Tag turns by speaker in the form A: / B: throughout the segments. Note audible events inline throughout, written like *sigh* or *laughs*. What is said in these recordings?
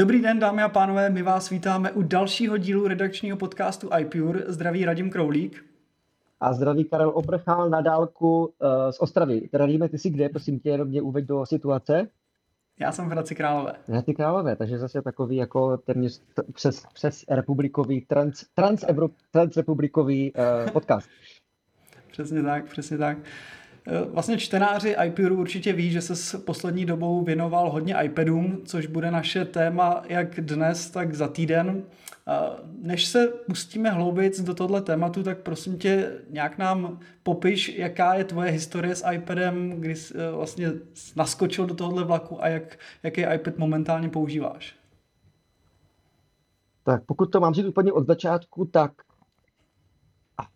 A: Dobrý den, dámy a pánové, my vás vítáme u dalšího dílu redakčního podcastu iPure. Zdraví Radim Kroulík.
B: A zdraví Karel Obrchal na dálku uh, z Ostravy. Teda víme, ty jsi kde, prosím tě, jenom mě uveď do situace.
A: Já jsem v Hradci Králové.
B: Hradci Králové, takže zase takový jako téměř přes, přes republikový, trans, trans, transrepublikový uh, podcast. *laughs*
A: přesně tak, přesně tak. Vlastně čtenáři iPuru určitě ví, že se s poslední dobou věnoval hodně iPadům, což bude naše téma jak dnes, tak za týden. Než se pustíme hloubic do tohle tématu, tak prosím tě nějak nám popiš, jaká je tvoje historie s iPadem, kdy jsi eh, vlastně naskočil do tohohle vlaku a jak, jaký iPad momentálně používáš.
B: Tak pokud to mám říct úplně od začátku, tak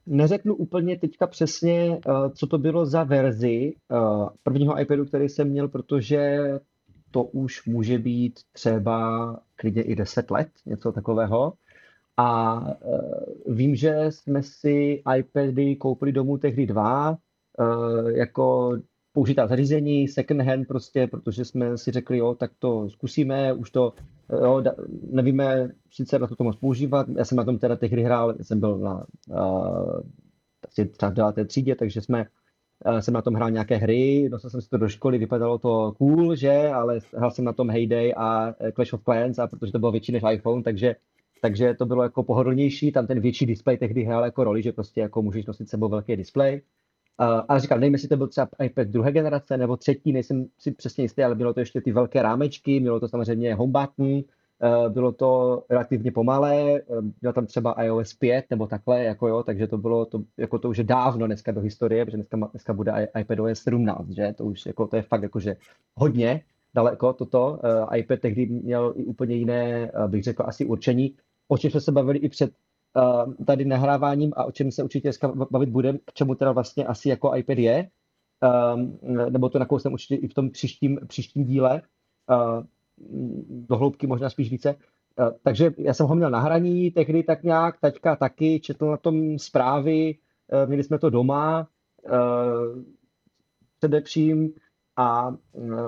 B: neřeknu úplně teďka přesně, eh, co to bylo za verzi eh, prvního iPadu, který jsem měl, protože to už může být třeba klidně i 10 let, něco takového. A uh, vím, že jsme si iPady koupili domů tehdy dva, jako použitá zařízení, second hand prostě, protože jsme si řekli, jo, tak to zkusíme, už to, jo, da, nevíme sice na to, to moc používat, já jsem na tom teda tehdy hrál, jsem byl na uh, třeba v deváté třídě, takže jsme, uh, jsem na tom hrál nějaké hry, dostal jsem si to do školy, vypadalo to cool, že, ale hrál jsem na tom Heyday a Clash of Clans a protože to bylo větší než iPhone, takže takže to bylo jako pohodlnější, tam ten větší displej tehdy hrál jako roli, že prostě jako můžeš nosit sebou velký displej. Ale říkám, nevím, jestli to byl třeba iPad druhé generace nebo třetí, nejsem si přesně jistý, ale bylo to ještě ty velké rámečky, mělo to samozřejmě home button, uh, bylo to relativně pomalé, uh, bylo tam třeba iOS 5 nebo takhle, jako jo, takže to bylo, to, jako to už je dávno dneska do historie, protože dneska, dneska bude iPadOS 17, že, to už jako, to je fakt jakože hodně daleko toto, uh, iPad tehdy měl i úplně jiné, bych řekl, asi určení, o čem jsme se bavili i před tady nahráváním a o čem se určitě dneska bavit budeme, k čemu teda vlastně asi jako iPad je, nebo to nakousnem určitě i v tom příštím, příštím díle, do hloubky možná spíš více. Takže já jsem ho měl na hraní tehdy tak nějak, taťka taky, četl na tom zprávy, měli jsme to doma, především a mm,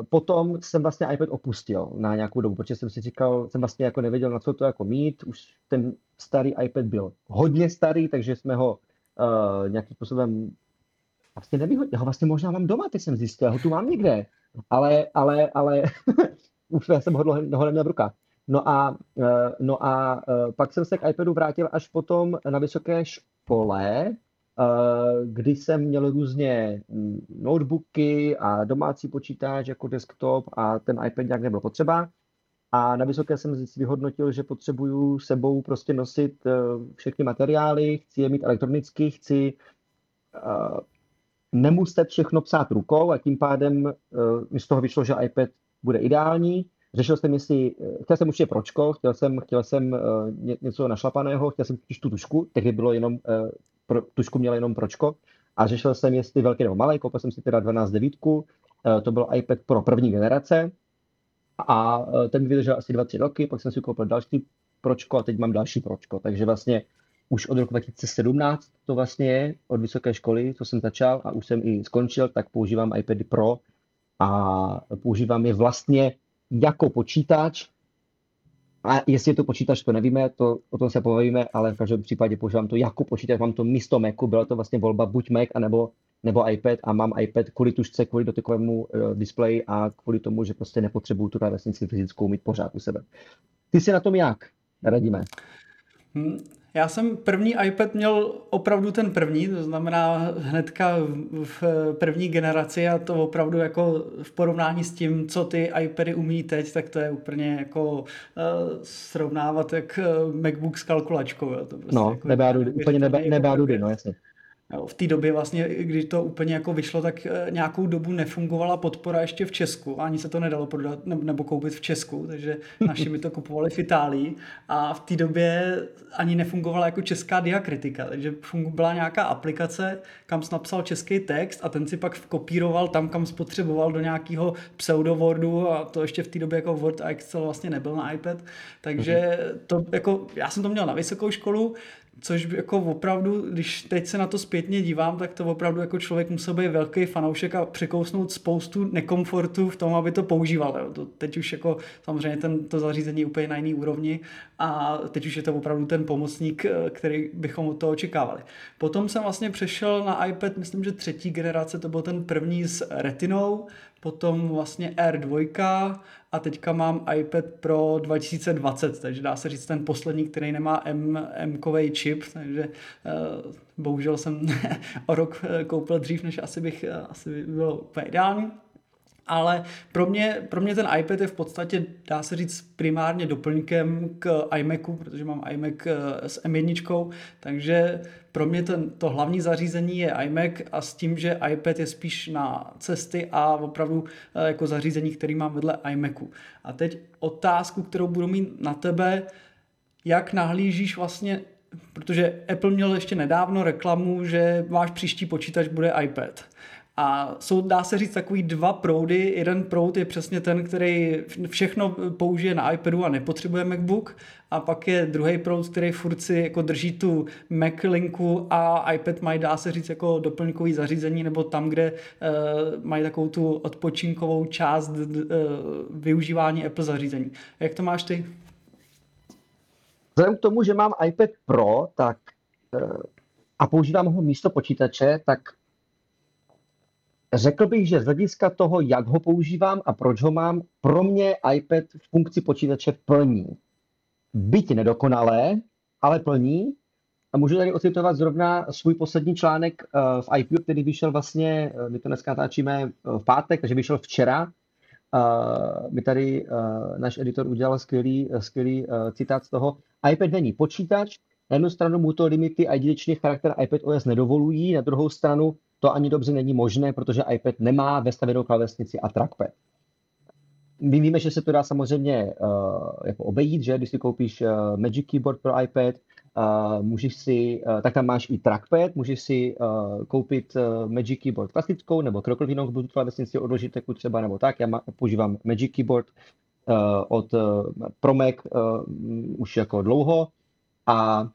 B: potom jsem vlastně iPad opustil na nějakou dobu, protože jsem si říkal, jsem vlastně jako nevěděl, na co to jako mít. Už ten starý iPad byl hodně starý, takže jsme ho uh, nějakým způsobem vlastně nevyhodil. Já ho vlastně možná mám doma, teď jsem zjistil, já ho tu mám někde. Ale, ale, ale *laughs* už jsem ho dlouho neměl v rukách. No a, uh, no a uh, pak jsem se k iPadu vrátil až potom na vysoké škole, Eh, kdy jsem měl různě mm, notebooky a domácí počítač jako desktop a ten iPad nějak nebyl potřeba. A na vysoké jsem si vyhodnotil, že potřebuju sebou prostě nosit eh, všechny materiály, chci je mít elektronicky, chci uh, nemuset všechno psát rukou a tím pádem mi z toho vyšlo, že iPad bude ideální. Řešil jsem, jestli, chtěl jsem určitě pročko, chtěl jsem, chtěl jsem něco našlapaného, chtěl jsem tu tušku, tehdy bylo jenom pro, tušku měl jenom pročko. A řešil jsem, jestli velký nebo malý, koupil jsem si teda 12 devítku, eh, to byl iPad pro první generace. A eh, ten mi vydržel asi 2-3 roky, pak jsem si koupil další pročko a teď mám další pročko, takže vlastně už od roku 2017 to vlastně je, od vysoké školy, co jsem začal a už jsem i skončil, tak používám iPady Pro a používám je vlastně jako počítač, a jestli je to počítač, to nevíme, to, o tom se povíme, ale v každém případě používám to jako počítač, mám to místo Macu, byla to vlastně volba buď Mac, anebo, nebo iPad a mám iPad kvůli tušce, kvůli dotykovému uh, displeji a kvůli tomu, že prostě nepotřebuju tu klávesnici fyzickou mít pořád u sebe. Ty si na tom jak, radíme?
A: Hmm, já jsem první iPad měl opravdu ten první, to znamená hnedka v první generaci a to opravdu jako v porovnání s tím, co ty iPady umí teď, tak to je úplně jako uh, srovnávat jak MacBook s kalkulačkou. Jo. To
B: prostě no, jako, nebá, úplně nebá, nebá dudy, no jasně.
A: V té době vlastně, když to úplně jako vyšlo, tak eh, nějakou dobu nefungovala podpora ještě v Česku. Ani se to nedalo prodat nebo koupit v Česku, takže *laughs* naši mi to kupovali v Itálii. A v té době ani nefungovala jako česká diakritika. Takže byla nějaká aplikace, kam jsi napsal český text a ten si pak kopíroval tam, kam spotřeboval do nějakého pseudowordu a to ještě v té době jako Word a Excel vlastně nebyl na iPad. Takže mhm. to jako, já jsem to měl na vysokou školu, což jako opravdu, když teď se na to zpětně dívám, tak to opravdu jako člověk musel být velký fanoušek a překousnout spoustu nekomfortu v tom, aby to používal. Jo. To teď už jako samozřejmě ten, to zařízení je úplně na jiný úrovni a teď už je to opravdu ten pomocník, eh, který bychom od toho očekávali. Potom jsem vlastně přešel na iPad, myslím, že třetí generace, to byl ten první s retinou, potom vlastně R2 a teďka mám iPad Pro 2020, takže dá se říct ten poslední, který nemá M, M-kový čip, takže uh, bohužel jsem *laughs* o rok eh, koupil dřív, než asi bych asi by bylo úplně ideální ale pro mě, pro mě ten iPad je v podstatě, dá se říct, primárně doplňkem k iMacu, protože mám iMac eh, s M1, takže pro mě ten, to hlavní zařízení je iMac a s tím, že iPad je spíš na cesty a opravdu eh, jako zařízení, který mám vedle iMacu. A teď otázku, kterou budu mít na tebe, jak nahlížíš vlastně protože Apple měl ještě nedávno reklamu, že váš příští počítač bude iPad. A jsou, dá se říct, takový dva proudy. Jeden proud je přesně ten, který všechno použije na iPadu a nepotřebuje MacBook. A pak je druhý proud, který furt si jako drží tu Mac linku a iPad mají, dá se říct, jako doplňkový zařízení, nebo tam, kde uh, mají takovou tu odpočinkovou část uh, využívání Apple zařízení. Jak to máš ty?
B: Vzhledem k tomu, že mám iPad Pro, tak uh, a používám ho místo počítače, tak Řekl bych, že z hlediska toho, jak ho používám a proč ho mám, pro mě iPad funkci počítače plní. Byť nedokonalé, ale plní. A můžu tady ocitovat zrovna svůj poslední článek eh, v IPU, který vyšel vlastně, eh, my to dneska natáčíme eh, v pátek, takže vyšel včera. My tady náš editor udělal skvělý, skvělý citát z toho. iPad není počítač, na jednu stranu mu to limity a jedinečný charakter iPad OS nedovolují, na druhou stranu to ani dobře není možné, protože iPad nemá vestavěnou klávesnici a trackpad. My víme, že se to dá samozřejmě uh, jako obejít, že když si koupíš uh, Magic Keyboard pro iPad, uh, můžeš si, uh, tak tam máš i trackpad, můžeš si uh, koupit uh, Magic Keyboard klasickou nebo kteroukoliv jinou Bluetooth klávesnici od Logitechu třeba nebo tak. Já má, používám Magic Keyboard uh, od uh, pro Mac uh, už jako dlouho a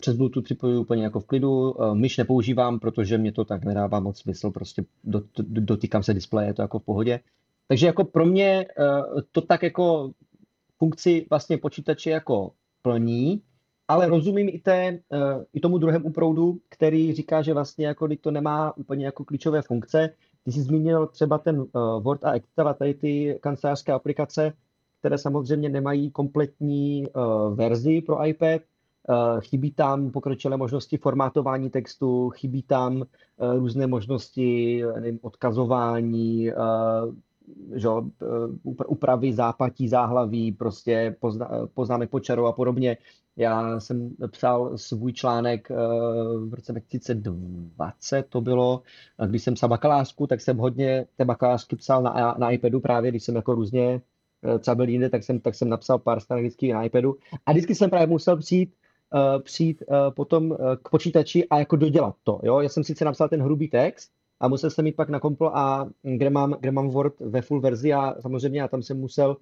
B: přes Bluetooth připojuju úplně jako v klidu. Eh, myš nepoužívám, protože mě to tak nedává moc smysl, prostě dotýkám se displeje, je to jako v pohodě. Takže jako pro mě eh, to tak jako funkci vlastně počítače jako plní, ale rozumím i, té, i tomu druhému proudu, který říká, že vlastně jako to nemá úplně jako klíčové funkce. Ty jsi zmínil třeba ten Word a Excel a tady ty kancelářské aplikace, které samozřejmě nemají kompletní verzi pro iPad, Eh, chybí tam pokročilé možnosti formátování textu, chybí tam eh, různé možnosti nevím, odkazování, eh, že, úpravy zápatí, záhlaví, prostě poznámek počarou a podobně. Já jsem psal svůj článek v roce 2020, to bylo, když jsem psal bakalářku, tak jsem hodně té bakalářky psal na, na iPadu právě, když jsem jako různě třeba byl jinde, tak jsem, tak jsem napsal pár stran na iPadu. A vždycky jsem právě musel přijít přijít uh, potom uh, k počítači a jako dodělat to. Jo? Já jsem sice napsal ten hrubý text a musel jsem jít pak na kompl a kde mám, kde mám Word ve full verzi a samozřejmě já tam jsem musel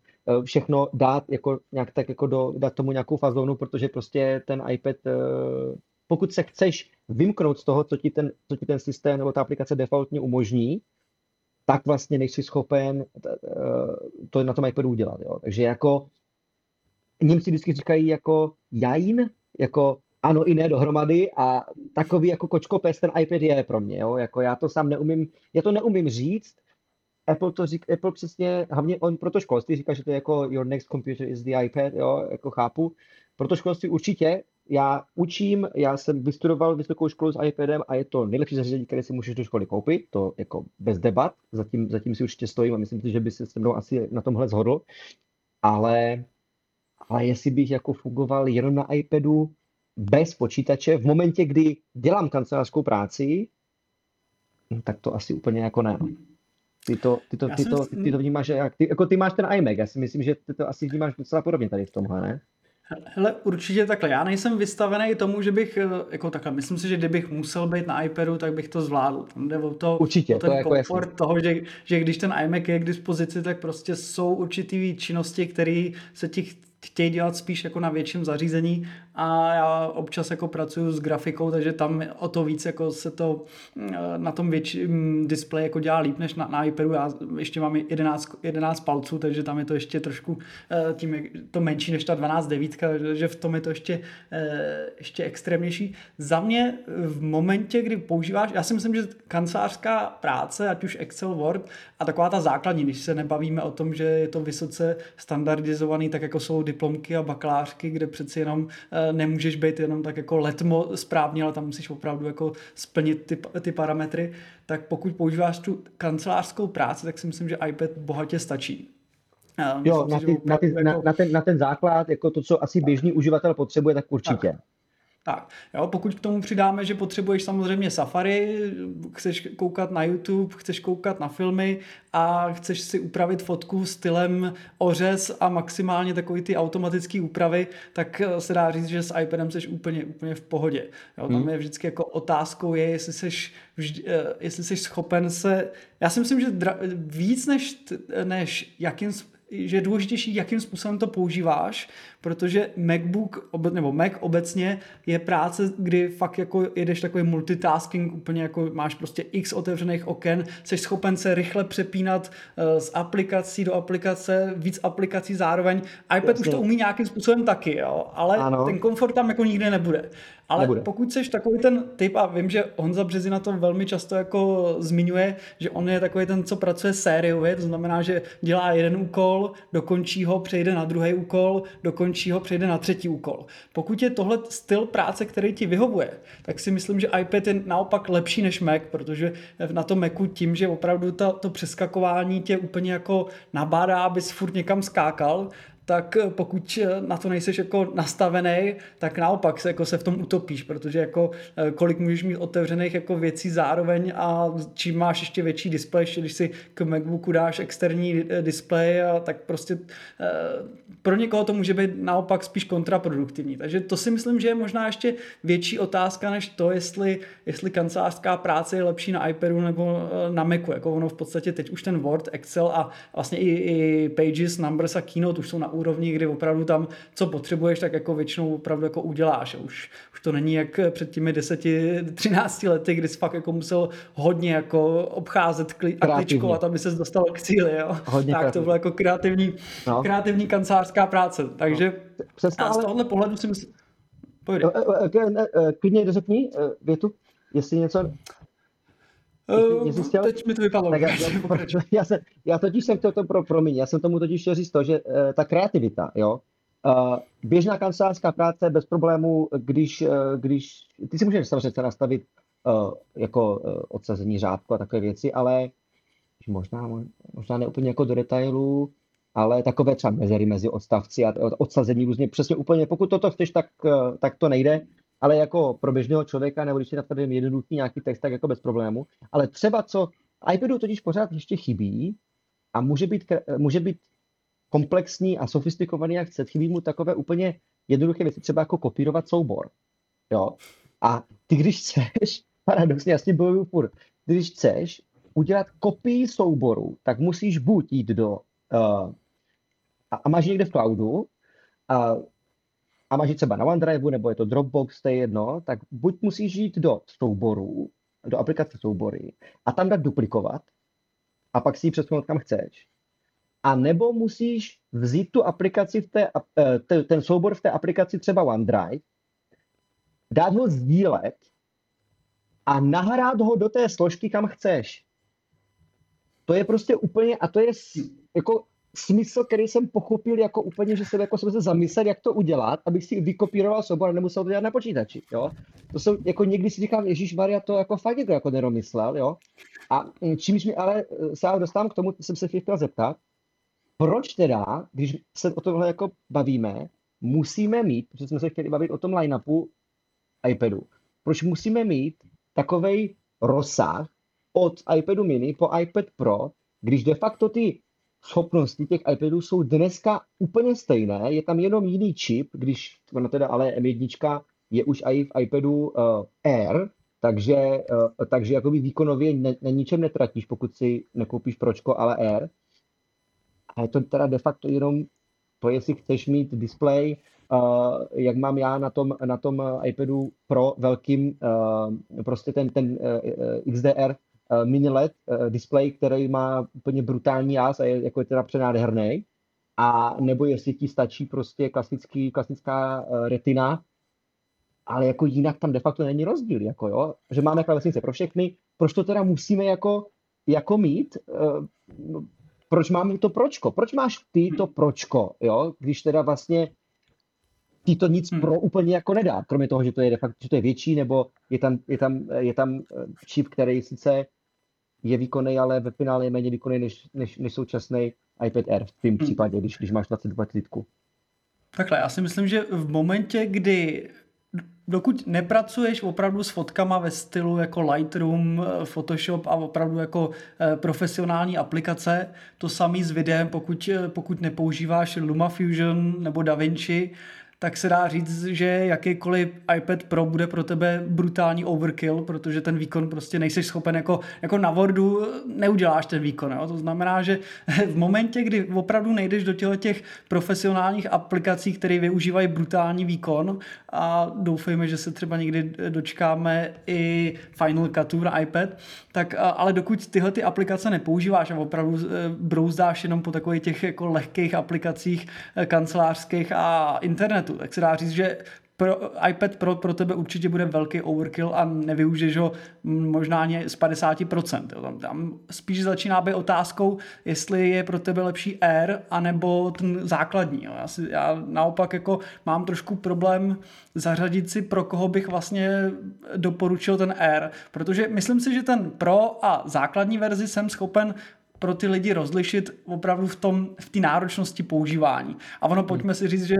B: všechno dát jako nějak tak jako do, dát tomu nějakou fazonu, protože prostě ten iPad pokud se chceš vymknout z toho, co ti, ten, co ti ten systém nebo ta aplikace defaultně umožní, tak vlastně nejsi schopen to na tom iPadu udělat. Jo. Takže jako Němci vždycky říkají jako jajin, jako ano i ne dohromady a takový jako kočko pes ten iPad je pro mě, jo? jako já to sám neumím, já to neumím říct, Apple to říká, Apple přesně, hlavně on pro to školství říká, že to je jako your next computer is the iPad, jo, jako chápu. Pro to školství určitě, já učím, já jsem vystudoval vysokou školu s iPadem a je to nejlepší zařízení, které si můžeš do školy koupit, to jako bez debat, zatím, zatím si určitě stojím a myslím si, že by se se mnou asi na tomhle zhodl, ale ale jestli bych jako fungoval jenom na iPadu bez počítače, v momentě, kdy dělám kancelářskou práci, no, tak to asi úplně jako ne. No. Ty to, ty to, ty to, ty to vnímáš, jak, ty, jako ty máš ten iMac, já si myslím, že ty to asi vnímáš docela podobně tady v tomhle, ne?
A: Hele, určitě takhle. Já nejsem vystavený tomu, že bych, eh, jako takhle, myslím si, že kdybych musel být na iPadu, tak bych to zvládl. Tam jde o to,
B: určitě,
A: o ten
B: to je jako
A: komfort jako toho, že, že když ten iMac je k dispozici, tak prostě jsou určitý činnosti, které se ti chtějí dělat spíš jako na větším zařízení a já občas jako pracuji s grafikou, takže tam o to víc jako se to eh, na tom větším displeji jako dělá líp než na, na iPadu. Já ještě mám 11, 11 palců, takže tam je to ještě trošku eh, tím je to menší než ta 12 devítka, že v tom je to ještě, eh, ještě extrémnější. Za mě v momentě, kdy používáš, já si myslím, že kancelářská práce, ať už Excel, Word a taková ta základní, když se nebavíme o tom, že je to vysoce standardizovaný, tak jako jsou diplomky a bakalářky, kde přeci jenom eh, nemůžeš být jenom tak jako letmo správně, ale tam musíš opravdu jako splnit ty, ty parametry, tak pokud používáš tu kancelářskou práci, tak si myslím, že iPad bohatě stačí.
B: Jo, na, ty, na, ty, jako... na, na, ten, na ten základ, jako to, co asi běžný uživatel potřebuje, tak určitě. Tak.
A: Tak, jo, pokud k tomu přidáme, že potřebuješ samozřejmě Safari, chceš koukat na YouTube, chceš koukat na filmy a chceš si upravit fotku stylem ořez a maximálně takový ty automatické úpravy, tak se dá říct, že s iPadem jsi úplně, úplně v pohodě. Jo, tam hmm. je vždycky jako otázkou je, jestli jsi, vždy, eh, jestli jsi schopen se, já si myslím, že dra, víc než, než jakým že je důležitější, jakým způsobem to používáš, protože MacBook nebo Mac obecně je práce, kdy fakt jako jedeš takový multitasking, úplně jako máš prostě x otevřených oken, jsi schopen se rychle přepínat uh, z aplikací do aplikace, víc aplikací zároveň. iPad Jasně. už to umí nějakým způsobem taky, jo, ale ano. ten komfort tam jako nikdy nebude. Ale nebude. pokud jsi takový ten typ, a vím, že Honza Březina to velmi často jako zmiňuje, že on je takový ten, co pracuje sériově, to znamená, že dělá jeden úkol, dokončí ho, přejde na druhý úkol, dokončí ho, přejde na třetí úkol. Pokud je tohle styl práce, který ti vyhovuje, tak si myslím, že iPad je naopak lepší než Mac, protože na tom Macu tím, že opravdu ta, to přeskakování tě úplně jako nabádá, abys furt někam skákal, tak eh, pokud eh, na to nejseš jako nastavený, tak naopak se, jako se v tom utopíš, protože jako eh, kolik můžeš mít otevřených jako věcí zároveň a čím máš ještě větší displej, ještě když si k MacBooku dáš externí displej, tak prostě pro někoho to může být naopak spíš kontraproduktivní. Takže to si myslím, že je možná ještě větší otázka než to, jestli, jestli kancelářská práce je lepší na iPadu nebo na Macu. Jako ono v podstatě teď už ten Word, Excel a vlastně i, i Pages, Numbers a Keynote už jsou na úrovni, kdy opravdu tam, co potřebuješ, tak jako většinou opravdu jako uděláš. Už, už to není jak před těmi 10-13 lety, kdy jsi fakt jako musel hodně jako obcházet kli- a kličkovat, aby se dostal k cíli. Jo? Hodně tak kreativní. to bylo jako kreativní, no. kreativní kancelářská práce. Takže no. Přesto, z tohohle pohledu si myslím...
B: Pojď. Klidně řekni větu, jestli něco
A: Uh, chtěl... Teď mi to vypadlo. Tak já, já, *laughs* *laughs*
B: já, jsem, já totiž jsem chtěl to pro, promiň, já jsem tomu totiž chtěl říct to, že uh, ta kreativita, jo, uh, běžná kancelářská práce bez problémů, když, uh, když ty si můžeš samozřejmě nastavit uh, jako uh, odsazení řádku a takové věci, ale možná, možná ne úplně jako do detailu, ale takové třeba mezery mezi odstavci a odsazení různě. Přesně úplně, pokud toto chceš, tak, tak to nejde ale jako pro běžného člověka, nebo když si nastavím jednoduchý nějaký text, tak jako bez problému. Ale třeba co iPadu totiž pořád ještě chybí a může být, může být komplexní a sofistikovaný, jak chce, chybí mu takové úplně jednoduché věci, třeba jako kopírovat soubor. Jo? A ty, když chceš, *laughs* paradoxně, tím bojuju furt, když chceš udělat kopii souboru, tak musíš buď jít do, uh, a, a máš někde v cloudu, a a máš třeba na OneDrive nebo je to Dropbox, to je jedno, tak buď musíš jít do souborů, do aplikace soubory a tam dát duplikovat a pak si ji přesunout kam chceš. A nebo musíš vzít tu aplikaci v té, eh, ten soubor v té aplikaci třeba OneDrive, dát ho sdílet a nahrát ho do té složky, kam chceš. To je prostě úplně, a to je jako smysl, který jsem pochopil jako úplně, že jsem jako jsem se zamyslel, jak to udělat, abych si vykopíroval soubor a nemusel to dělat na počítači, jo. To jsou, jako někdy si říkám, Ježíš Maria, to jako fakt někdo jako neromyslel, jo. A mm, čímž mi ale eh, se dostávám k tomu, jsem se chtěl zeptat, proč teda, když se o tomhle jako bavíme, musíme mít, protože jsme se chtěli bavit o tom line-upu iPadu, proč musíme mít takovej rozsah od iPadu mini po iPad Pro, když de facto ty schopnosti těch iPadů jsou dneska úplně stejné, je tam jenom jiný čip, když no teda ale M1 je už i v iPadu uh, Air, takže, uh, takže jakoby výkonově ne, na ničem netratíš, pokud si nekoupíš Pročko, ale Air. A je to teda de facto jenom To jestli chceš mít display, uh, jak mám já na tom, na tom iPadu Pro velkým, uh, prostě ten, ten uh, XDR mini LED uh, display, který má úplně brutální jas a je jako je teda přenádherný. A nebo jestli ti stačí prostě klasický, klasická uh, retina, ale jako jinak tam de facto není rozdíl, jako jo, že máme klávesnice pro všechny, proč to teda musíme jako, jako mít, uh, proč máme to pročko, proč máš ty to pročko, jo, když teda vlastně ti to nic hmm. pro úplně jako nedá, kromě toho, že to je de facto, že to je větší, nebo je tam, je tam, je tam eh, čip, který sice je výkonný, ale ve finále je méně výkonný než, než, než současný iPad Air v tom hmm. případě, když, když máš 22 litku.
A: Takhle, já si myslím, že v momentě, kdy dokud nepracuješ opravdu s fotkama ve stylu jako Lightroom, Photoshop a opravdu jako eh, profesionální aplikace, to samý s videem, pokud, eh, pokud nepoužíváš LumaFusion nebo DaVinci, tak se dá říct, že jakýkoliv iPad Pro bude pro tebe brutální overkill, protože ten výkon prostě nejsi schopen jako, jako na Wordu neuděláš ten výkon. Jo? To znamená, že *laughs* v momentě, kdy opravdu nejdeš do těch, těch profesionálních aplikací, které využívají brutální výkon a doufejme, že se třeba někdy dočkáme i Final Cutu na iPad, tak ale dokud tyhle ty aplikace nepoužíváš a opravdu e, brouzdáš jenom po takových těch jako lehkých aplikacích e, kancelářských a internet internetu, tak se dá říct, že pro, iPad Pro pro tebe určitě bude velký overkill a nevyužiješ ho možná ani z 50%. Jo. Tam, tam spíš začíná být otázkou, jestli je pro tebe lepší Air anebo ten základní. Jo. Já, si, já naopak jako mám trošku problém zařadit si, pro koho bych vlastně doporučil ten Air, protože myslím si, že ten Pro a základní verzi jsem schopen pro ty lidi rozlišit opravdu v tom, v té náročnosti používání. A ono, pojďme si říct, že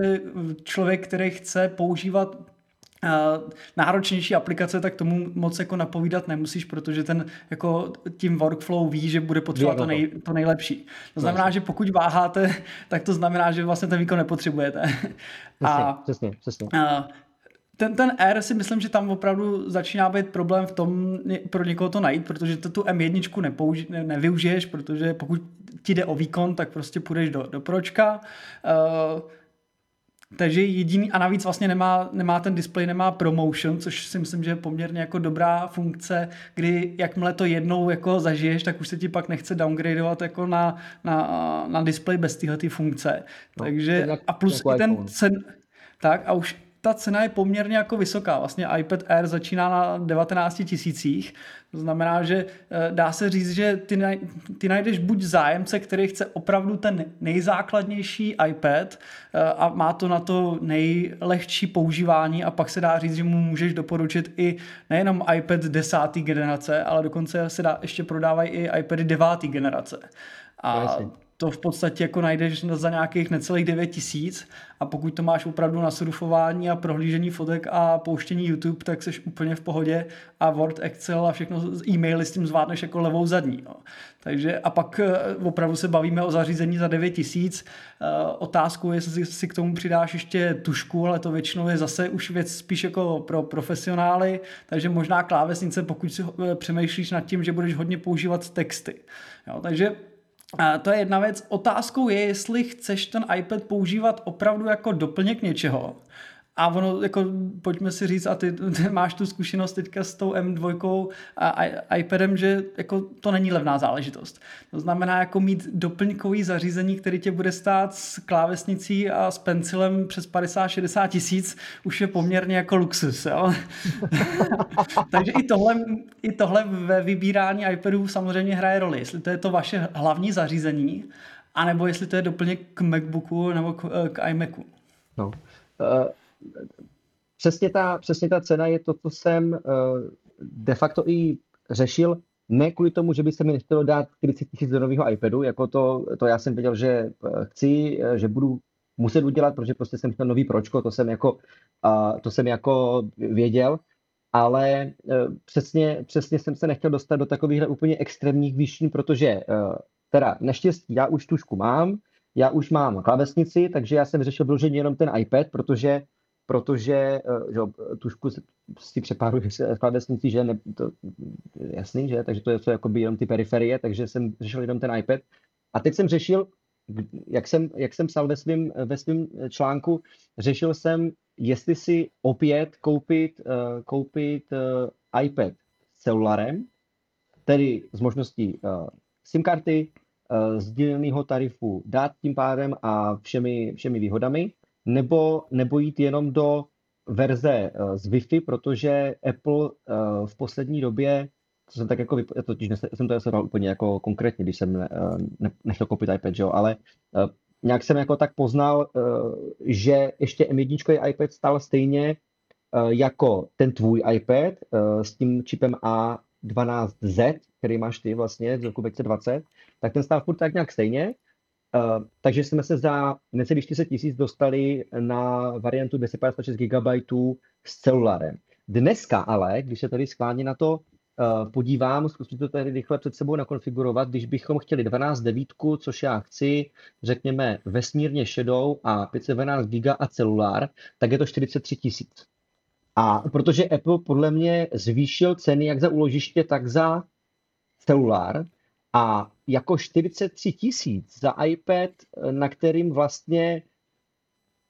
A: člověk, který chce používat uh, náročnější aplikace, tak tomu moc jako napovídat nemusíš, protože ten jako tím workflow ví, že bude potřebovat to, nej, to nejlepší. To znamená, že pokud váháte, tak to znamená, že vlastně ten výkon nepotřebujete.
B: A, přesně, přesně. Uh,
A: ten, ten R si myslím, že tam opravdu začíná být problém v tom pro někoho to najít, protože to tu M1 nepouži, ne, nevyužiješ, protože pokud ti jde o výkon, tak prostě půjdeš do, do pročka. Uh, takže jediný, a navíc vlastně nemá, nemá ten display, nemá promotion, což si myslím, že je poměrně jako dobrá funkce, kdy jakmile to jednou jako zažiješ, tak už se ti pak nechce downgradeovat jako na, na, na display bez téhle funkce. No, Takže a plus i ten cen, tak a už ta cena je poměrně jako vysoká. Vlastně iPad Air začíná na 19 tisících. To znamená, že eh, dá se říct, že ty, naj, ty najdeš buď zájemce, který chce opravdu ten nejzákladnější iPad eh, a má to na to nejlehčí používání a pak se dá říct, že mu můžeš doporučit i nejenom iPad desáté generace, ale dokonce se dá, ještě prodávají i iPady deváté generace. A to v podstatě jako najdeš za nějakých necelých 9 tisíc a pokud to máš opravdu na surfování a prohlížení fotek a pouštění YouTube, tak jsi úplně v pohodě a Word, Excel a všechno e-maily s tím zvládneš jako levou zadní. No. Takže a pak eh, opravdu se bavíme o zařízení za 9 tisíc. Eh, otázku je, jestli si k tomu přidáš ještě tušku, ale to většinou je zase už věc spíš jako pro profesionály, takže možná klávesnice, pokud si eh, přemýšlíš nad tím, že budeš hodně používat texty. Jo, takže a to je jedna věc. Otázkou je, jestli chceš ten iPad používat opravdu jako doplněk něčeho, a ono, jako, pojďme si říct, a ty, ty máš tu zkušenost teďka s tou M2 a iPadem, že jako to není levná záležitost. To znamená jako mít doplňkový zařízení, který tě bude stát s klávesnicí a s pencilem přes 50-60 tisíc, už je poměrně jako luxus. Jo? *laughs* Takže i tohle, i tohle ve vybírání iPadů samozřejmě hraje roli. Jestli to je to vaše hlavní zařízení, anebo jestli to je doplněk k MacBooku nebo k, k iMacu. No. Uh
B: přesně ta, přesně ta cena je to, co jsem uh, de facto i řešil, ne kvůli tomu, že by se mi nechtělo dát 40 tisíc do nového iPadu, jako to, to já jsem věděl, že eh, chci, eh, že budu muset udělat, protože prostě jsem chtěl nový pročko, to jsem jako, to jsem jako věděl, ale přesně, přesně jsem se nechtěl dostat do takových úplně extrémních výšin, protože teda naštěstí já už tušku mám, já už mám klávesnici, takže já jsem řešil vyloženě jenom ten iPad, protože protože eh, že, tušku si přepáruji s klávesnicí, že ne, to, jasný, že, takže to je to jako by jenom ty periferie, takže jsem řešil jenom ten iPad. A teď jsem řešil, jak jsem, jak jsem psal ve svém ve svým článku, řešil jsem, jestli si opět koupit, uh, koupit uh, iPad s celularem, tedy s možností SIM karty, sdíleného tarifu dát tím pádem a všemi, všemi výhodami, nebo, nebo jít jenom do verze uh, z Wi-Fi, protože Apple uh, v poslední době to jsem tak jako, vypo... totiž jsem to nesledoval úplně jako konkrétně, když jsem ne, ne, nechtěl koupit iPad, jo, ale nějak jsem jako tak poznal, že ještě M1 iPad stál stejně jako ten tvůj iPad s tím čipem A12Z, který máš ty vlastně z roku 2020, tak ten stál furt tak nějak stejně, takže jsme se za necelých 40 tisíc dostali na variantu 256 GB s celulárem. Dneska ale, když se tady schválně na to uh, podívám, zkusím to tady rychle před sebou nakonfigurovat, když bychom chtěli 12 devítku, což já chci, řekněme vesmírně šedou a 512 GB a celulár, tak je to 43 tisíc. A protože Apple podle mě zvýšil ceny jak za úložiště, tak za celulár, a jako 43 tisíc za iPad, na kterým vlastně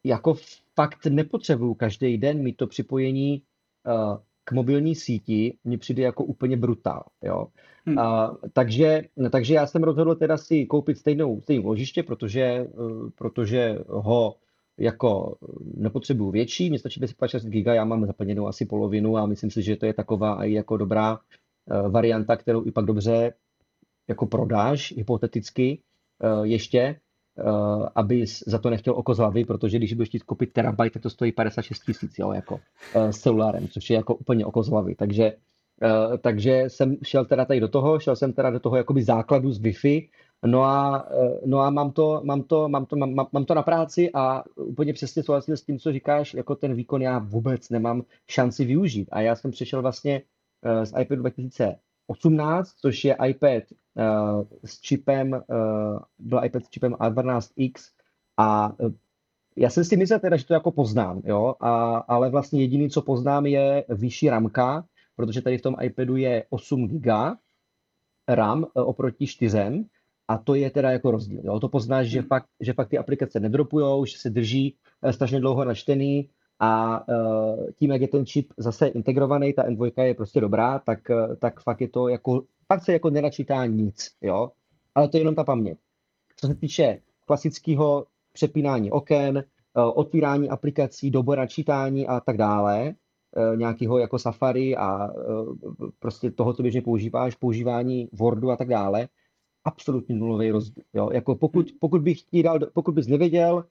B: jako fakt nepotřebuju každý den mít to připojení uh, k mobilní síti, mi přijde jako úplně brutál. Jo? Hmm. Uh, takže, takže já jsem rozhodl teda si koupit stejnou, stejnou ložiště, protože, uh, protože ho jako nepotřebuju větší, mě stačí 256 GB, já mám zaplněnou asi polovinu a myslím si, že to je taková i jako dobrá varianta, kterou i pak dobře jako prodáš hypoteticky uh, ještě, uh, aby za to nechtěl oko z hlavy, protože když budeš chtít koupit terabyte, tak to stojí 56 tisíc, jo, jako uh, s celulárem, což je jako úplně oko z hlavy. Takže, takže jsem šel teda tady do toho, šel jsem teda do toho jakoby základu z Wi-Fi, No a, no a mám, to, mám, to, mám, to, mám, mám to na práci a úplně přesně souhlasím s tím, co říkáš, jako ten výkon já vůbec nemám šanci využít. A já jsem přišel vlastně z iPadu 2018, což je iPad s čipem, uh, byl iPad s čipem A12X a uh, já jsem si myslel teda, že to jako poznám, jo, a, ale vlastně jediný, co poznám, je vyšší ramka, protože tady v tom iPadu je 8 GB RAM uh, oproti 4 a to je teda jako rozdíl. Jo. To poznáš, že fakt, že fakt ty aplikace nedropujou, že se drží strašně dlouho načtený a tím, jak je ten čip zase integrovaný, ta M2 je prostě dobrá, tak, tak fakt je to jako pak se jako nenačítá nic, jo, ale to je jenom ta paměť. Co se týče klasického přepínání oken, eh, otvírání aplikací, doby načítání a tak dále, eh, nějakého jako Safari a eh, prostě toho, co běžně používáš, používání Wordu a tak dále, absolutně nulový rozdíl. Jo? Jako pokud, pokud, bych ti dal, pokud bys nevěděl,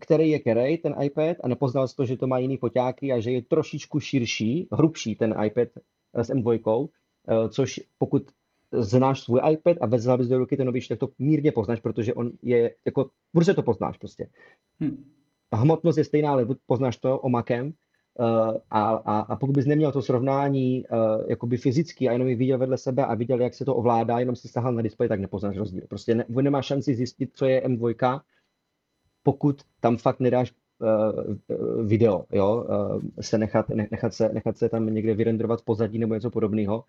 B: který je který, ten iPad, a nepoznal jsi to, že to má jiný foťáky a že je trošičku širší, hrubší ten iPad s M2, Eh, což pokud znáš svůj iPad a vezl bys do ruky ten novější, tak to mírně poznáš, protože on je, jako, prostě to poznáš prostě. Hmm. Hmotnost je stejná, ale poznáš to o Macem, uh, a, a, a pokud bys neměl to srovnání uh, jakoby fyzicky a jenom ji viděl vedle sebe a viděl, jak se to ovládá, jenom si sahal na displej, tak nepoznáš rozdíl. Prostě ne, nemáš šanci zjistit, co je M2, pokud tam fakt nedáš video, jo, uh, se nechat, nechat, se, nechat se tam někde vyrenderovat pozadí nebo něco podobného.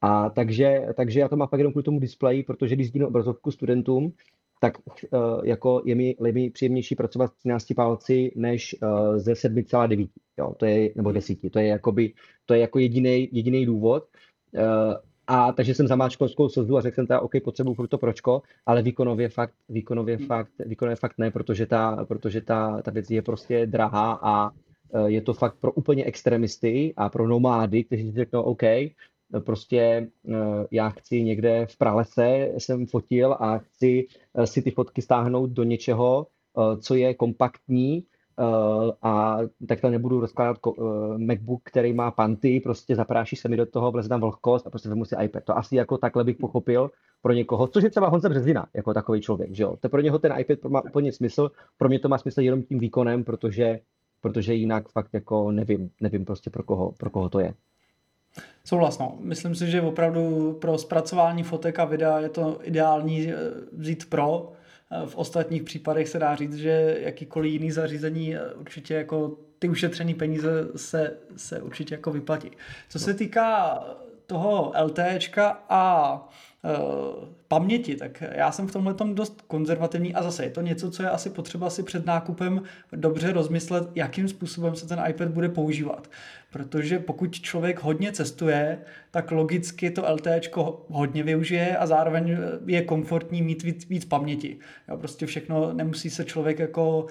B: A takže, takže já to mám fakt jenom kvůli tomu displeji, protože když sdílím obrazovku studentům, tak uh, jako je mi, je mi příjemnější pracovat s 13 palci než uh, ze 7,9, jo, to je, nebo 10, to je jakoby, to je jako jediný jediný důvod. Uh, a takže jsem zamáčkal slzu a řekl jsem teda, OK, potřebuji pro to pročko, ale výkonově fakt, výkonově fakt, výkonově fakt ne, protože ta, protože ta, ta věc je prostě drahá a je to fakt pro úplně extremisty a pro nomády, kteří si řeknou, OK, prostě já chci někde v pralese, jsem fotil a chci si ty fotky stáhnout do něčeho, co je kompaktní, a takhle nebudu rozkládat uh, MacBook, který má panty, prostě zapráší se mi do toho, vleze tam vlhkost a prostě vezmu si iPad. To asi jako takhle bych pochopil pro někoho, což je třeba Honza Březina, jako takový člověk, že jo. To pro něho ten iPad má úplně smysl, pro mě to má smysl jenom tím výkonem, protože, protože jinak fakt jako nevím, nevím prostě pro koho, pro koho to je.
A: Souhlasno. Myslím si, že opravdu pro zpracování fotek a videa je to ideální eh, vzít Pro, v ostatních případech se dá říct, že jakýkoliv jiný zařízení eh, určitě jako ty ušetřené peníze se, se určitě jako vyplatí. Co se týká toho LTEčka a uh, paměti, tak já jsem v tomhle tom dost konzervativní a zase je to něco, co je asi potřeba si před nákupem dobře rozmyslet, jakým způsobem se ten iPad bude používat. Protože pokud člověk hodně cestuje, tak logicky to LTE hodně využije a zároveň je komfortní mít víc, víc paměti. Jo, prostě všechno, nemusí se člověk jako uh,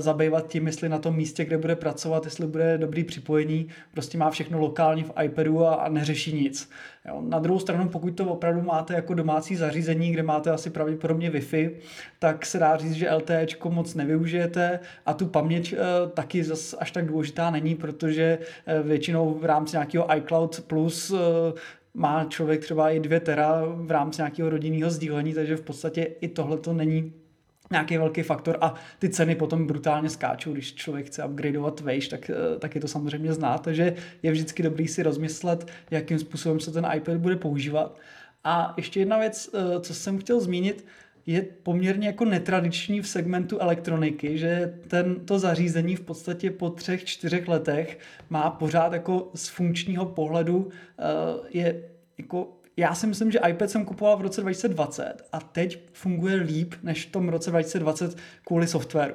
A: zabývat tím, jestli na tom místě, kde bude pracovat, jestli bude dobrý připojení, prostě má všechno lokálně v iPadu a, a neřeší nic. Jo. Na druhou stranu, pokud to opravdu máte jako domácí zařízení, kde máte asi pravděpodobně Wi-Fi, tak se dá říct, že LTE moc nevyužijete. A tu paměť uh, taky zas až tak důležitá není, protože uh, většinou v rámci nějakého iCloud Plus uh, má člověk třeba i 2 tera v rámci nějakého rodinného sdílení, takže v podstatě i tohle to není nějaký velký faktor. A ty ceny potom brutálně skáčou, když člověk chce upgradeovat vejš, tak, eh, tak je to samozřejmě znát, takže je vždycky dobrý si rozmyslet, jakým způsobem se ten iPad bude používat. A ještě jedna věc, eh, co jsem chtěl zmínit, je poměrně jako netradiční v segmentu elektroniky, že ten, to zařízení v podstatě po třech, čtyřech letech má pořád jako z funkčního pohledu uh, je jako já si myslím, že iPad jsem kupoval v roce 2020 a teď funguje líp než v tom roce 2020 kvůli softwaru.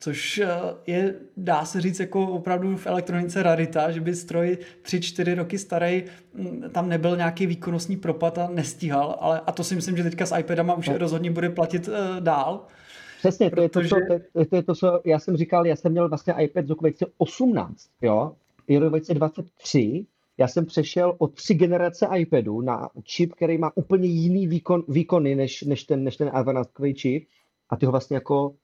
A: Což eh, je, dá se říct, jako opravdu v elektronice rarita, že by stroj 3-4 roky starý, mm, tam nebyl nějaký výkonnostní propad a nestíhal, ale a to si myslím, že teďka s iPadama už no. rozhodně bude platit uh, dál.
B: Přesně, to, protože... je to, co, to je to, co já jsem říkal, já jsem měl vlastně iPad z roku 2018, jo, je rok 2023, já jsem přešel o tři generace iPadu na čip, který má úplně jiný výkon, výkony než, než ten, než ten A12 čip a ty ho vlastně jako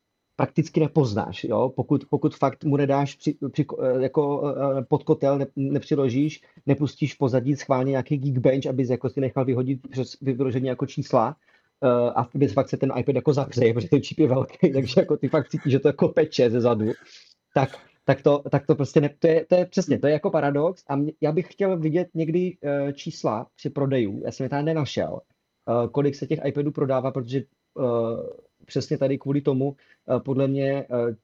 B: prakticky nepoznáš, jo? Pokud, pokud fakt mu nedáš při, při, jako eh, pod kotel, ne, nepřiložíš, nepustíš pozadí schválně nějaký Geekbench, aby jako si nechal vyhodit přes vyložení jako čísla, uh, a by fakt se ten iPad jako zapřeje, *laughs* protože ten čip je velký, takže jako ty fakt cítíš, že to jako peče ze zadu, tak tak to, tak to prostě ne, to, je, to je přesně, to je jako paradox a mě, já bych chtěl vidět někdy uh, čísla při prodejů, já jsem je tady nenašel, uh, kolik se těch iPadů prodává, protože uh, přesně tady kvůli tomu uh, podle mě uh,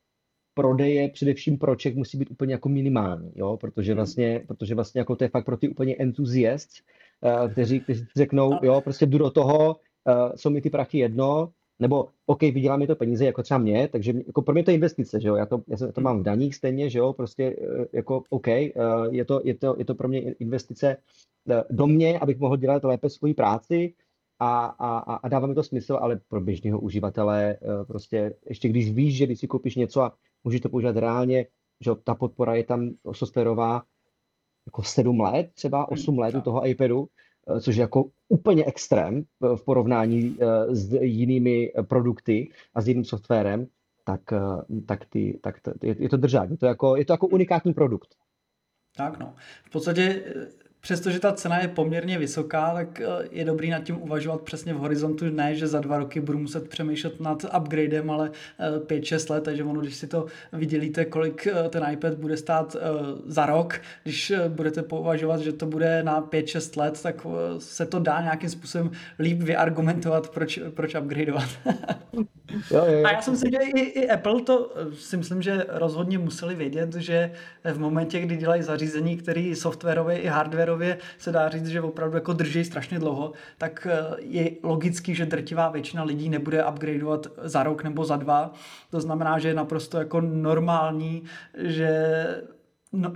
B: prodeje především proček musí být úplně jako minimální, jo, protože hmm. vlastně, protože vlastně jako to je fakt pro ty úplně entuziast, uh, kteří, kteří řeknou, jo, prostě jdu do toho, jsou mi ty prachy jedno, nebo OK, vydělá mi to peníze, jako třeba mě, takže jako pro mě to je investice, že jo, já to, já to mám v daních stejně, že jo, prostě eh, jako OK, eh, je to, je to, je to pro mě investice eh, do mě, abych mohl dělat lépe svoji práci a, a, a dává mi to smysl, ale pro běžného uživatele prostě, ještě když víš, že když si koupíš něco a můžeš to používat reálně, že ta podpora je tam softwarová jako 7 let, třeba 8 let u toho iPadu, Eh, což je jako úplně extrém v porovnání eh, s jinými produkty a s jiným softwarem, tak, eh, tak, ty, tak to, je to držání. Je to jako, je to jako unikátní produkt.
A: Tak no. V podstatě přestože ta cena je poměrně vysoká, tak eh, je dobrý nad tím uvažovat přesně v horizontu, ne, že za dva roky budu muset přemýšlet nad upgradem, ale 5-6 eh, let, takže ono, když si to vydělíte, kolik eh, ten iPad bude stát za rok, když budete považovat, že to bude na 5-6 let, tak se to dá nějakým způsobem líp vyargumentovat, proč, proč upgradeovat. *laughs* jo, jo, jo. A já jsem si, že i, i Apple to si myslím, že rozhodně museli vědět, že v momentě, kdy dělají zařízení, který softwarově i hardwareově softwarově se dá říct, že opravdu jako drží strašně dlouho, tak eh, je logický, že drtivá většina lidí nebude upgradeovat za rok nebo za dva. To znamená, že je naprosto jako normální, že no,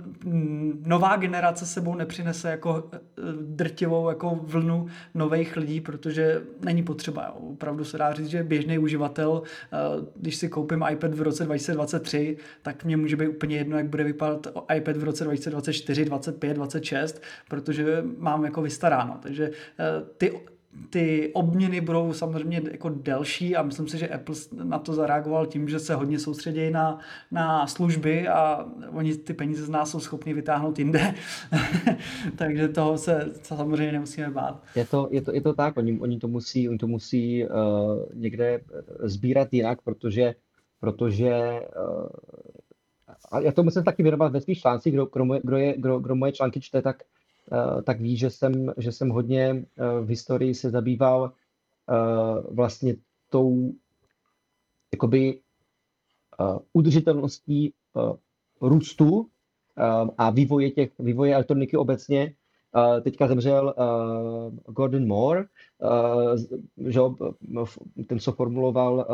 A: nová generace sebou nepřinese jako eh, drtivou jako vlnu nových lidí, protože není potřeba. Opravdu se dá říct, že běžný uživatel, eh, když si koupím iPad v roce 2023, tak mě může být úplně jedno, jak bude vypadat iPad v roce 2024, 25, 26, protože mám jako vystaráno. Takže eh, ty ty obměny budou samozřejmě jako delší a myslím si, že Apple na to zareagoval tím, že se hodně soustředí na, na služby a oni ty peníze z nás jsou schopni vytáhnout jinde. *laughs* Takže toho se samozřejmě nemusíme bát.
B: Je to, je to, je to tak, oni, oni to musí, oni to musí uh, někde sbírat jinak, protože, protože uh, a já to musím taky věnovat ve svých článcích, kdo, kdo, kdo, je, kdo, kdo moje články čte, tak Eh, tak ví, že jsem, že jsem hodně eh, v historii se zabýval eh, vlastně tou jakoby udržitelností růstu a vývoje těch, vývoje elektroniky obecně. Teďka zemřel Gordon Moore, že ten, co formuloval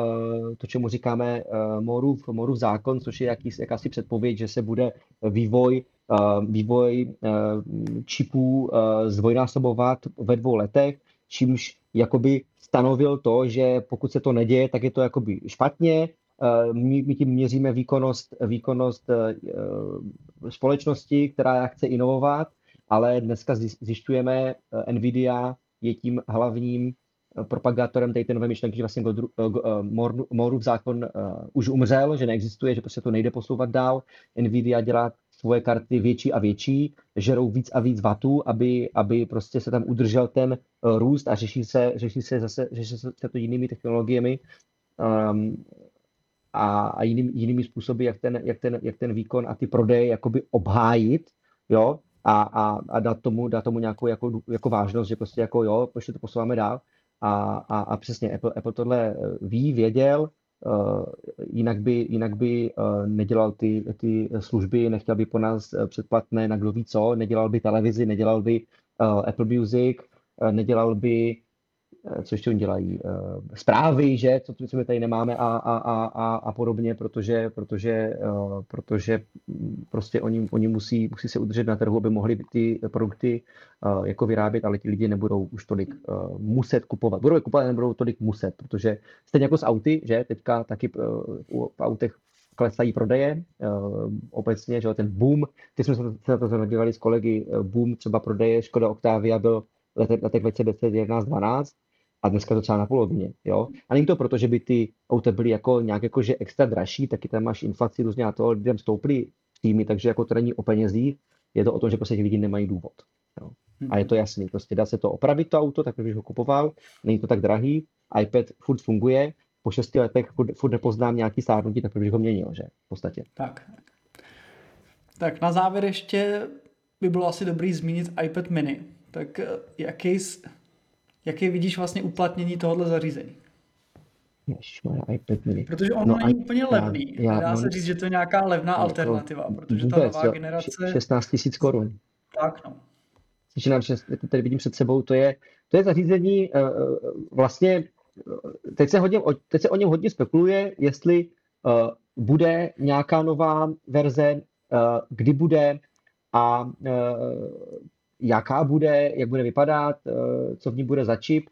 B: to, čemu říkáme Moorův, Moorův zákon, což je jaký, jakási předpověď, že se bude vývoj, vývoj uh, čipů uh, zdvojnásobovat ve dvou letech, čímž jakoby stanovil to, že pokud se to neděje, tak je to jakoby špatně, my, my tím měříme výkonnost, výkonnost společnosti, která chce inovovat ale dneska zjišťujeme, eh, Nvidia je tím hlavním eh, propagátorem té nové myšlenky, že vlastně eh, Moorův zákon už umřel, že neexistuje, že prostě to nejde posouvat dál. Nvidia dělá svoje karty větší a větší, žerou víc a víc vatů, aby, aby prostě se tam udržel ten růst a řeší se, řeší se zase řeší se to jinými technologiemi um, a, a jinými, jinými způsoby, jak ten, jak, ten, jak ten výkon a ty prodeje jakoby obhájit, jo, a, a, a dát, tomu, dát tomu nějakou jako, jako vážnost, že prostě jako jo, ještě to posouváme dál. A, a, a přesně Apple, Apple tohle eh, ví, věděl, jinak by, jinak by uh, nedělal ty, ty služby, nechtěl by po nás předplatné na kdo ví co, nedělal by televizi, nedělal by Apple Music, nedělal by Eh, co ještě oni dělají, eh, zprávy, že, co, co my tady nemáme a, a, a, a, a podobně, protože, protože, eh, protože prostě oni, oni musí, musí se udržet na trhu, aby mohli ty produkty jako vyrábět, ale ti lidi nebudou už tolik muset kupovat. Budou je kupovat, ale nebudou tolik muset, protože stejně jako s auty, že teďka taky v autech klesají prodeje obecně, že ten boom, ty jsme se na to zaměřovali s kolegy, boom třeba prodeje Škoda Octavia byl letech 2010, 11, 12 a dneska to třeba na polovině. Jo? A není to proto, že by ty auta byly jako nějak jako, že extra dražší, taky tam máš inflaci různě a to lidem stouply týmy, takže jako to není o penězích, je to o tom, že prostě lidi nemají důvod. Jo? A je to jasný, prostě dá se to opravit to auto, tak bych ho kupoval, není to tak drahý, iPad furt funguje, po šesti letech furt, furt nepoznám nějaký stárnutí, tak bych ho měnil, že? V podstatě.
A: Tak. Tak na závěr ještě by bylo asi dobrý zmínit iPad mini. Tak eh, jaký, Jaké vidíš vlastně uplatnění tohohle zařízení?
B: Ježišmarja, iPad mini.
A: Protože ono no, není úplně levný. Já, Dá no, se říct, že to je nějaká levná no, alternativa, protože vůbec, ta nová jo, generace...
B: 16 tisíc korun.
A: Tak no.
B: Když nám tady vidím před sebou, to je, to je zařízení, uh, vlastně, teď se, hodně, teď se o něm hodně spekuluje, jestli uh, bude nějaká nová verze, uh, kdy bude a uh, jaká bude, jak bude vypadat, eh, co v ní bude za čip.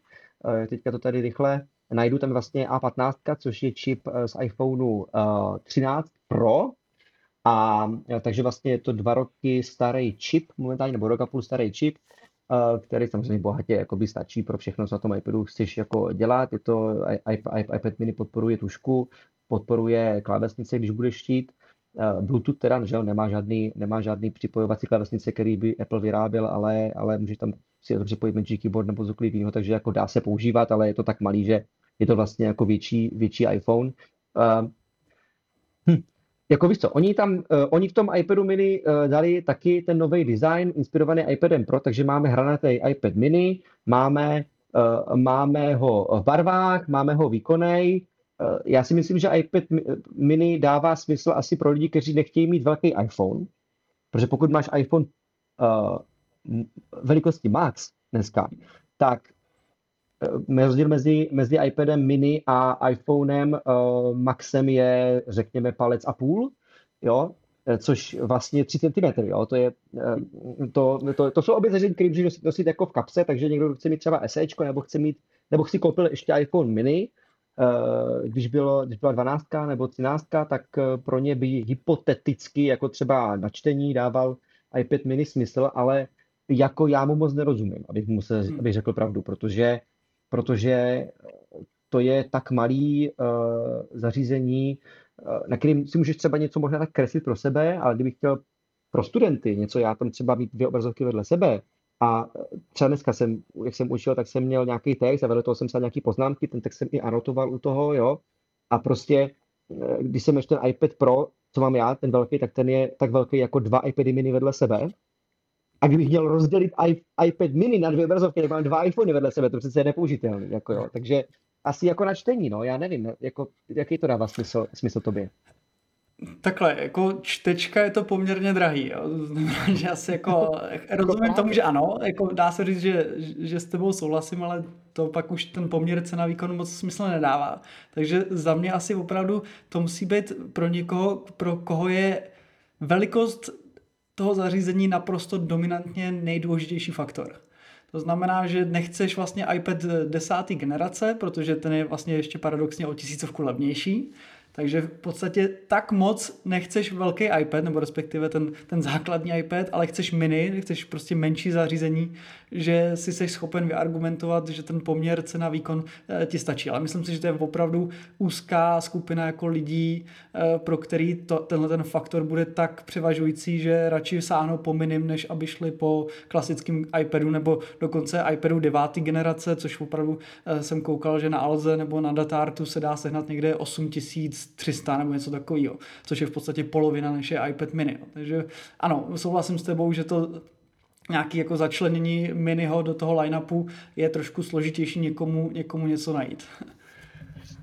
B: Eh, teďka to tady rychle najdu, tam vlastně A15, což je čip eh, z iPhoneu 13 Pro, a takže vlastně je to dva roky starý čip, momentálně, nebo rok a půl starý čip, který samozřejmě bohatě jakoby stačí pro všechno, co na tom iPadu chceš jako dělat. Je to iPad mini podporuje tušku, podporuje klávesnice, když budeš štít, Bluetooth teda, že nemá žádný, nemá žádný připojovací klávesnice, který by Apple vyráběl, ale, ale může tam si připojit Magic Keyboard nebo cokoliv jiného, takže jako dá se používat, ale je to tak malý, že je to vlastně jako větší, větší iPhone. Uh, hm. Jako víš co, oni tam, uh, oni v tom iPadu mini uh, dali taky ten nový design inspirovaný iPadem Pro, takže máme hranatý iPad mini, máme, uh, máme ho v barvách, máme ho výkonnej, Eh, já si myslím, že iPad mini dává smysl asi pro lidi, kteří nechtějí mít velký iPhone, protože pokud máš iPhone uh, velikosti Max dneska, tak uh, rozdíl mezi, mezi iPadem mini a iPhonem uh, Maxem je, řekněme, palec a půl, jo, což vlastně 3 cm, jo, to je, to, to, to jsou obě které můžeš nosit jako v kapse, takže někdo chce mít třeba SE, nebo chce mít, nebo si koupil ještě iPhone mini, Eh, když, bylo, když byla 12 nebo 13, tak eh, pro ně by hypoteticky, jako třeba na čtení, dával iPad mini smysl, ale jako já mu moc nerozumím, abych mu se, hmm. abych řekl pravdu, protože, protože to je tak malý uh, zařízení, uh, na kterým si můžeš třeba něco možná tak kreslit pro sebe, ale kdybych chtěl pro studenty něco, já tam třeba mít dvě obrazovky vedle sebe, a třeba dneska jsem, jak jsem učil, tak jsem měl nějaký text a vedle toho jsem psal nějaký poznámky, ten text jsem i anotoval u toho, jo. A prostě, eh, když jsem ještě ten iPad Pro, co mám já, ten velký, tak ten je tak velký jako dva iPady mini vedle sebe. A kdybych měl rozdělit iPad mini na dvě obrazovky, nebo mám dva iPhony vedle sebe, to přece je nepoužitelný, jako jo. Takže asi jako na čtení, no, já nevím, jako, jaký to dává smysl, smysl tobě?
A: Takhle, jako čtečka je to poměrně drahý, jo. Znamená, že asi jako *laughs* rozumím tomu, že ano, jako dá se říct, že, že s tebou souhlasím, ale to pak už ten poměr cena výkon moc smysl nedává. Takže za mě asi opravdu to musí být pro někoho, pro koho je velikost toho zařízení naprosto dominantně nejdůležitější faktor. To znamená, že nechceš vlastně iPad desáté generace, protože ten je vlastně ještě paradoxně o tisícovku levnější, takže v podstatě tak moc nechceš velký iPad, nebo respektive ten, ten základní iPad, ale chceš mini, chceš prostě menší zařízení, že si jsi schopen vyargumentovat, že ten poměr cena výkon eh, ti stačí. Ale myslím si, že to je opravdu úzká skupina jako lidí, eh, pro který to, tenhle ten faktor bude tak převažující, že radši sáhnou po minim, než aby šli po klasickém iPadu nebo dokonce iPadu deváté generace, což opravdu eh, jsem koukal, že na Alze nebo na Datartu se dá sehnat někde 8300 nebo něco takového, což je v podstatě polovina než je iPad mini. Takže ano, souhlasím s tebou, že to nějaký jako začlenění miniho do toho line-upu je trošku složitější někomu, někomu něco najít.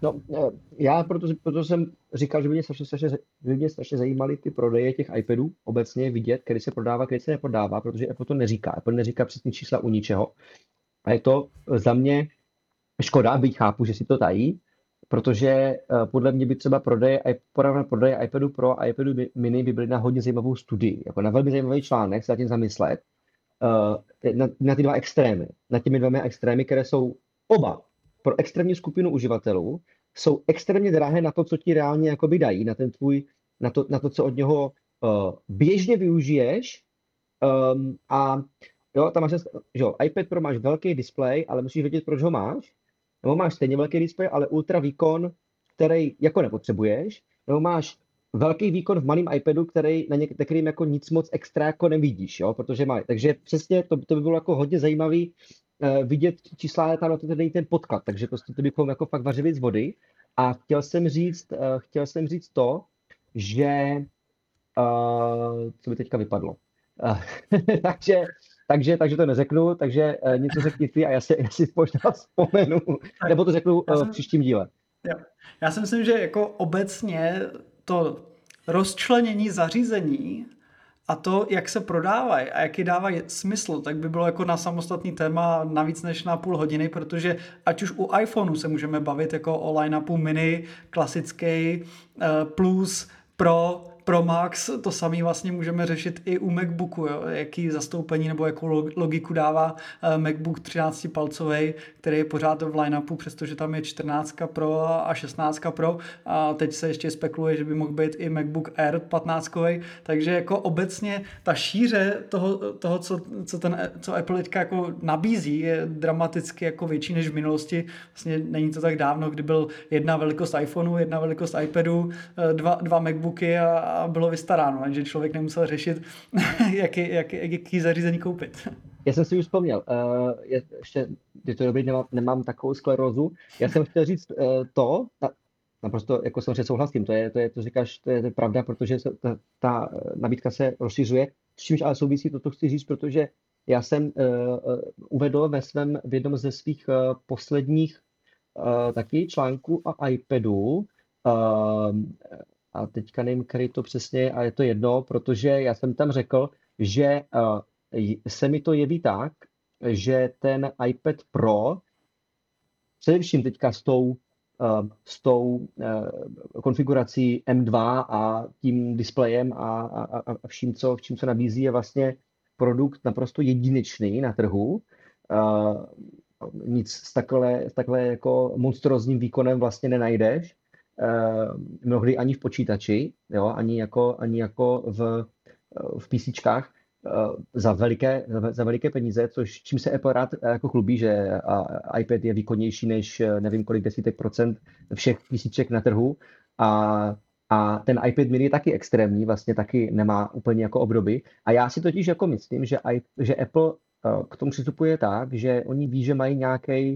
B: No, eh, já proto, proto jsem říkal, že by mě strašně, strašně, by mě strašně zajímaly ty prodeje těch iPadů, obecně vidět, kdy se prodává, kdy se neprodává, protože Apple to neříká. Apple neříká přesně čísla u ničeho. A je to za mě škoda, byť chápu, že si to tají, protože eh, podle mě by třeba prodeje, prodeje iPadu Pro a iPadu mini by byly na hodně zajímavou studii, jako na velmi zajímavý článek se zatím zamyslet, na, na ty dva extrémy, na těmi dvěma extrémy, které jsou oba pro extrémní skupinu uživatelů, jsou extrémně drahé na to, co ti reálně jakoby dají, na ten tvůj, na to, na to co od něho uh, běžně využiješ. Um, a jo, tam máš, jo, iPad Pro máš velký displej, ale musíš vědět, proč ho máš, nebo máš stejně velký displej, ale ultra výkon, který jako nepotřebuješ, nebo máš velký výkon v malém iPadu, který na některým jako nic moc extra jako nevidíš, jo, protože má. Takže přesně to, to by bylo jako hodně zajímavý uh, vidět čísla, tam na to není ten podklad, takže prostě to bychom jako fakt vařili z vody. A chtěl jsem říct, uh, chtěl jsem říct to, že uh, co by teďka vypadlo. Uh, *laughs* takže, takže, takže to neřeknu, takže uh, něco řekni ty a já si, já si možná vzpomenu, nebo to řeknu uh, v příštím díle.
A: Jo. Já si myslím, že jako obecně to rozčlenění zařízení a to, jak se prodávají a jaký dávají smysl, tak by bylo jako na samostatný téma navíc než na půl hodiny, protože ať už u iPhoneu se můžeme bavit jako o line-upu mini, klasický, eh, plus, pro, pro Max to samé vlastně můžeme řešit i u MacBooku, jo? jaký zastoupení nebo jakou logiku dává eh, MacBook 13 palcový, který je pořád v line-upu, přestože tam je 14 Pro a 16 Pro a teď se ještě spekuluje, že by mohl být i MacBook Air 15 takže jako obecně ta šíře toho, toho co, co, ten, co Apple teďka jako nabízí, je dramaticky jako větší než v minulosti. Vlastně není to tak dávno, kdy byl jedna velikost iPhoneu, jedna velikost iPadu, eh, dva, dva MacBooky a, a bylo vystaráno, že člověk nemusel řešit, *laughs* jaký, jaký, jaký zařízení koupit.
B: Já jsem si už vzpomněl, uh, je, ještě, je to dobrý, nemám, nemám takovou sklerózu. Já jsem chtěl říct uh, to, ta, naprosto jako samozřejmě souhlasím, to je, to je, to říkáš, to je, to je pravda, protože se, ta, ta nabídka se rozšiřuje, s čímž ale souvisí to, co chci říct, protože já jsem uh, uvedl ve svém, v jednom ze svých uh, posledních uh, taky článků a iPadu uh, a teďka nevím, který to přesně je, a je to jedno, protože já jsem tam řekl, že uh, se mi to jeví tak, že ten iPad Pro, především teďka s tou, uh, s tou uh, konfigurací M2 a tím displejem a, a, a vším, co, vším, co nabízí, je vlastně produkt naprosto jedinečný na trhu. Nic s takhle, s takhle jako monstrozním výkonem vlastně nenajdeš. Eh, mnohdy ani v počítači, jo, ani jako, ani jako v, eh, v PCčkách eh, za veliké, za veliké peníze, což čím se Apple rád jako chlubí, že iPad je výkonnější než nevím kolik desítek procent všech PCček na trhu a a ten iPad mini je taky extrémní, vlastně taky nemá úplně jako obdoby. A já si totiž jako myslím, že, že Apple k tomu přistupuje tak, že oni ví, že mají nějaké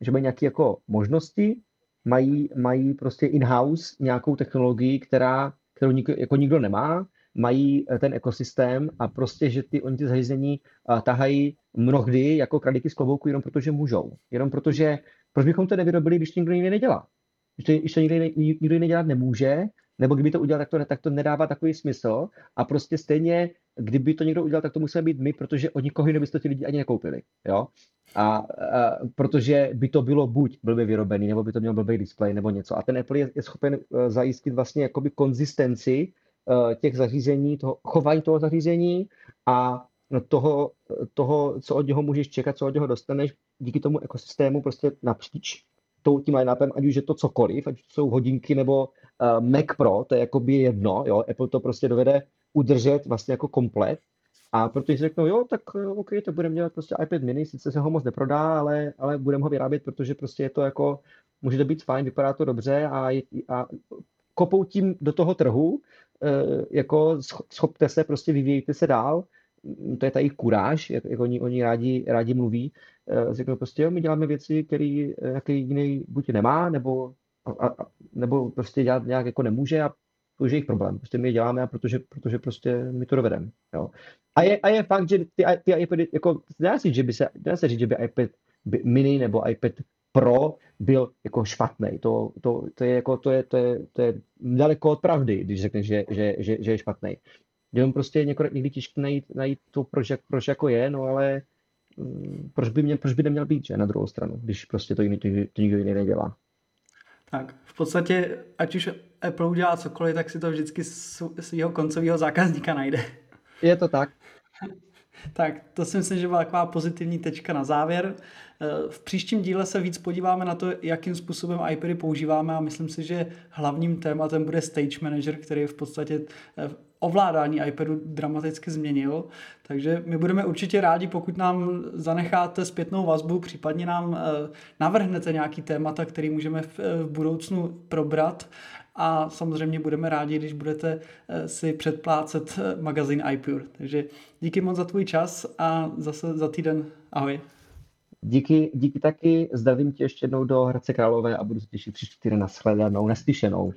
B: že mají nějaké jako možnosti, mají, mají prostě in-house nějakou technologii, která, kterou nik, jako nikdo nemá, mají eh, ten ekosystém a prostě, že ty, oni ty zařízení uh, tahají mnohdy jako kraliky z klobouku jenom protože můžou. Jenom protože, proč bychom to nevyrobili, když to nikdo jiný nedělá? Když to, když to nikdo, nikdo jiný dělat nemůže, nebo kdyby to udělal, tak to, tak to nedává takový smysl a prostě stejně, kdyby to někdo udělal, tak to musíme být my, protože od nikoho jiného by to ti lidi ani nekoupili, jo. A, a protože by to bylo buď blbě vyrobený, nebo by to měl blbý display nebo něco. A ten Apple je, je schopen uh, zajistit vlastně jakoby konzistenci uh, těch zařízení, toho chování toho zařízení a toho, toho, co od něho můžeš čekat, co od něho dostaneš díky tomu ekosystému prostě napříč tou, tím line-upem, ať už je to cokoliv, ať jsou hodinky nebo uh, Mac Pro, to je jako by jedno, jo, Apple to prostě dovede udržet vlastně jako komplet. A protože řeknou, jo, tak eh, OK, to budeme dělat prostě iPad mini, sice se ho moc neprodá, ale, ale budeme ho vyrábět, protože prostě je to jako, může to být fajn, vypadá to dobře a, a kopou tím do toho trhu, eh, jako schopte se, prostě vyvíjejte se dál, to je ta jejich kuráž, jak, jak oni, oni rádi, rádi mluví, uh, řeknou prostě, jo, my děláme věci, které nějaký jiný buď nemá, nebo, a, a, nebo prostě dělat nějak jako nemůže a to už je jejich problém. Prostě my je děláme, protože, protože prostě my to dovedeme. Jo. A, je, a je fakt, že ty, ty iPady, jako, dá se, že by se, dá se říct, že by iPad by mini nebo iPad Pro byl jako špatný. To, to, to, je jako, to, je, to, je, to je daleko od pravdy, když řekneš, že, že, že, že je špatný. Jenom prostě někdo, někdy těžké najít, najít to, proč, proč jako je, no ale mm, proč by, mě, proč by neměl být, že na druhou stranu, když prostě to, jiný, to, to nikdo jiný nedělá.
A: Tak v podstatě, ať už Apple udělá cokoliv, tak si to vždycky svého koncového zákazníka najde.
B: Je to tak. *laughs*
A: Tak, to si myslím, že byla taková pozitivní tečka na závěr. Eh, v příštím díle se víc podíváme na to, jakým způsobem iPady používáme a myslím si, že hlavním tématem bude Stage Manager, který v podstatě eh, ovládání iPadu dramaticky změnil. Takže my budeme určitě rádi, pokud nám zanecháte zpětnou vazbu, případně nám eh, navrhnete nějaký témata, který můžeme v budoucnu probrat a samozřejmě budeme rádi, když budete si předplácet magazín iPure. Takže díky moc za tvůj čas a zase za týden ahoj.
B: Díky, díky taky, zdravím tě ještě jednou do Hradce Králové a budu se těšit příští týden na shledanou, naslyšenou.